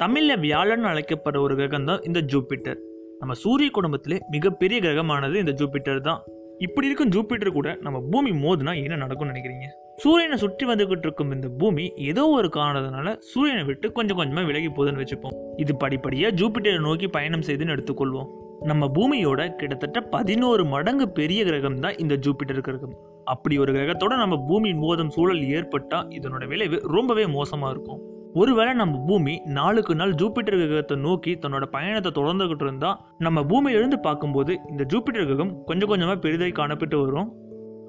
தமிழில் வியாழன் அழைக்கப்படுற ஒரு கிரகம் தான் இந்த ஜூபிட்டர். நம்ம சூரிய குடும்பத்திலே மிகப்பெரிய கிரகமானது இந்த ஜூபிட்டர் தான். இப்படி இருக்கும் ஜூபிட்டர் கூட நம்ம பூமி மோதுனா என்ன நடக்கும்னு நினைக்கிறீங்க? சூரியனை சுற்றி வந்துகிட்டு இருக்கும் இந்த பூமி ஏதோ ஒரு காரணத்தினால சூரியனை விட்டு கொஞ்சம் கொஞ்சமாக விலகி போகுதுன்னு வச்சுப்போம். இது படிப்படியாக ஜூபிட்டரை நோக்கி பயணம் செய்துன்னு எடுத்துக்கொள்வோம். நம்ம பூமியோட கிட்டத்தட்ட பதினோரு மடங்கு பெரிய கிரகம் தான் இந்த ஜூபிட்டர் கிரகம். அப்படி ஒரு கிரகத்தோட நம்ம பூமியின் மோதும் சூழல் ஏற்பட்டால் இதனோட விளைவு ரொம்பவே மோசமாக இருக்கும். ஒருவேளை நம்ம பூமி நாளுக்கு நாள் ஜூபிட்டர் கிரகத்தை நோக்கி தன்னோட பயணத்தை தொடர்ந்துகிட்டு இருந்தா நம்ம பூமியிலிருந்து பார்க்கும்போது இந்த ஜூபிட்டர் கிரகம் கொஞ்சம் கொஞ்சமாக பெரிதாய் காணப்பட்டு வரும்.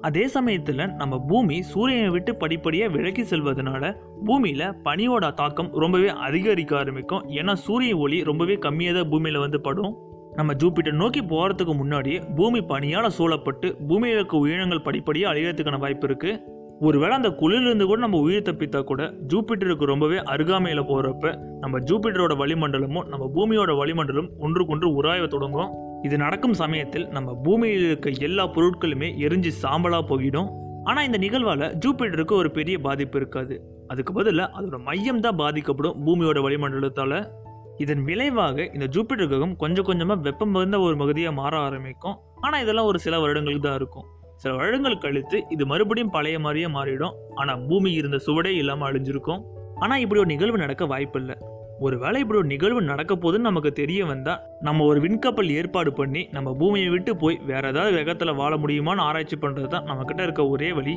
அதே சமயத்தில் நம்ம பூமி சூரியனை விட்டு படிப்படியாக விலக்கி செல்வதனால பூமியில் பனியோட தாக்கம் ரொம்பவே அதிகரிக்க ஆரம்பிக்கும். ஏன்னா சூரிய ஒளி ரொம்பவே கம்மியாக தான் பூமியில் வந்து படும். நம்ம ஜூபிட்டர் நோக்கி போகிறதுக்கு முன்னாடியே பூமி பனியால் சூழப்பட்டு பூமியில் இருக்க உயிரினங்கள் படிப்படியாக அழிகிறதுக்கான வாய்ப்பு இருக்குது ஒருவேளை அந்த குளிரிலிருந்து கூட நம்ம உயிர் தப்பித்தா கூட ஜூபிட்டருக்கு ரொம்பவே அருகாமையில் போகிறப்ப நம்ம ஜூபிட்டரோட வளிமண்டலமும் நம்ம பூமியோட வளிமண்டலம் ஒன்றுக்கொன்று உராய தொடங்கும். இது நடக்கும் சமயத்தில் நம்ம பூமியில் இருக்க எல்லா பொருட்களுமே எரிஞ்சு சாம்பலாக போயிடும். ஆனால் இந்த நிகழ்வால் ஜூபிட்டருக்கு ஒரு பெரிய பாதிப்பு இருக்காது. அதுக்கு பதிலாக அதோட மையம் தான் பாதிக்கப்படும் பூமியோட வளிமண்டலத்தால். இதன் விளைவாக இந்த ஜூபிட்டர் கிரகம் கொஞ்சம் கொஞ்சமாக வெப்பம் மிகுந்த ஒரு பகுதியாக மாற ஆரம்பிக்கும். ஆனால் இதெல்லாம் ஒரு சில வருடங்களுக்கு தான் இருக்கும். சில வருடங்கள் கழித்து இது மறுபடியும் பழைய மாதிரியே மாறிடும். ஆனால் பூமி இருந்த சுவடே இல்லாமல் அழிஞ்சிருக்கும். ஆனால் இப்படி ஒரு நிகழ்வு நடக்க வாய்ப்பில்லை. ஒருவேளை இப்படி ஒரு நிகழ்வு நடக்க போதுன்னு நமக்கு தெரிய வந்தால் நம்ம ஒரு விண்கப்பல் ஏற்பாடு பண்ணி நம்ம பூமியை விட்டு போய் வேற ஏதாவது வேகத்தில் வாழ முடியுமான்னு ஆராய்ச்சி பண்ணுறது தான் நம்மக்கிட்ட இருக்க ஒரே வழி.